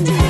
Ooh.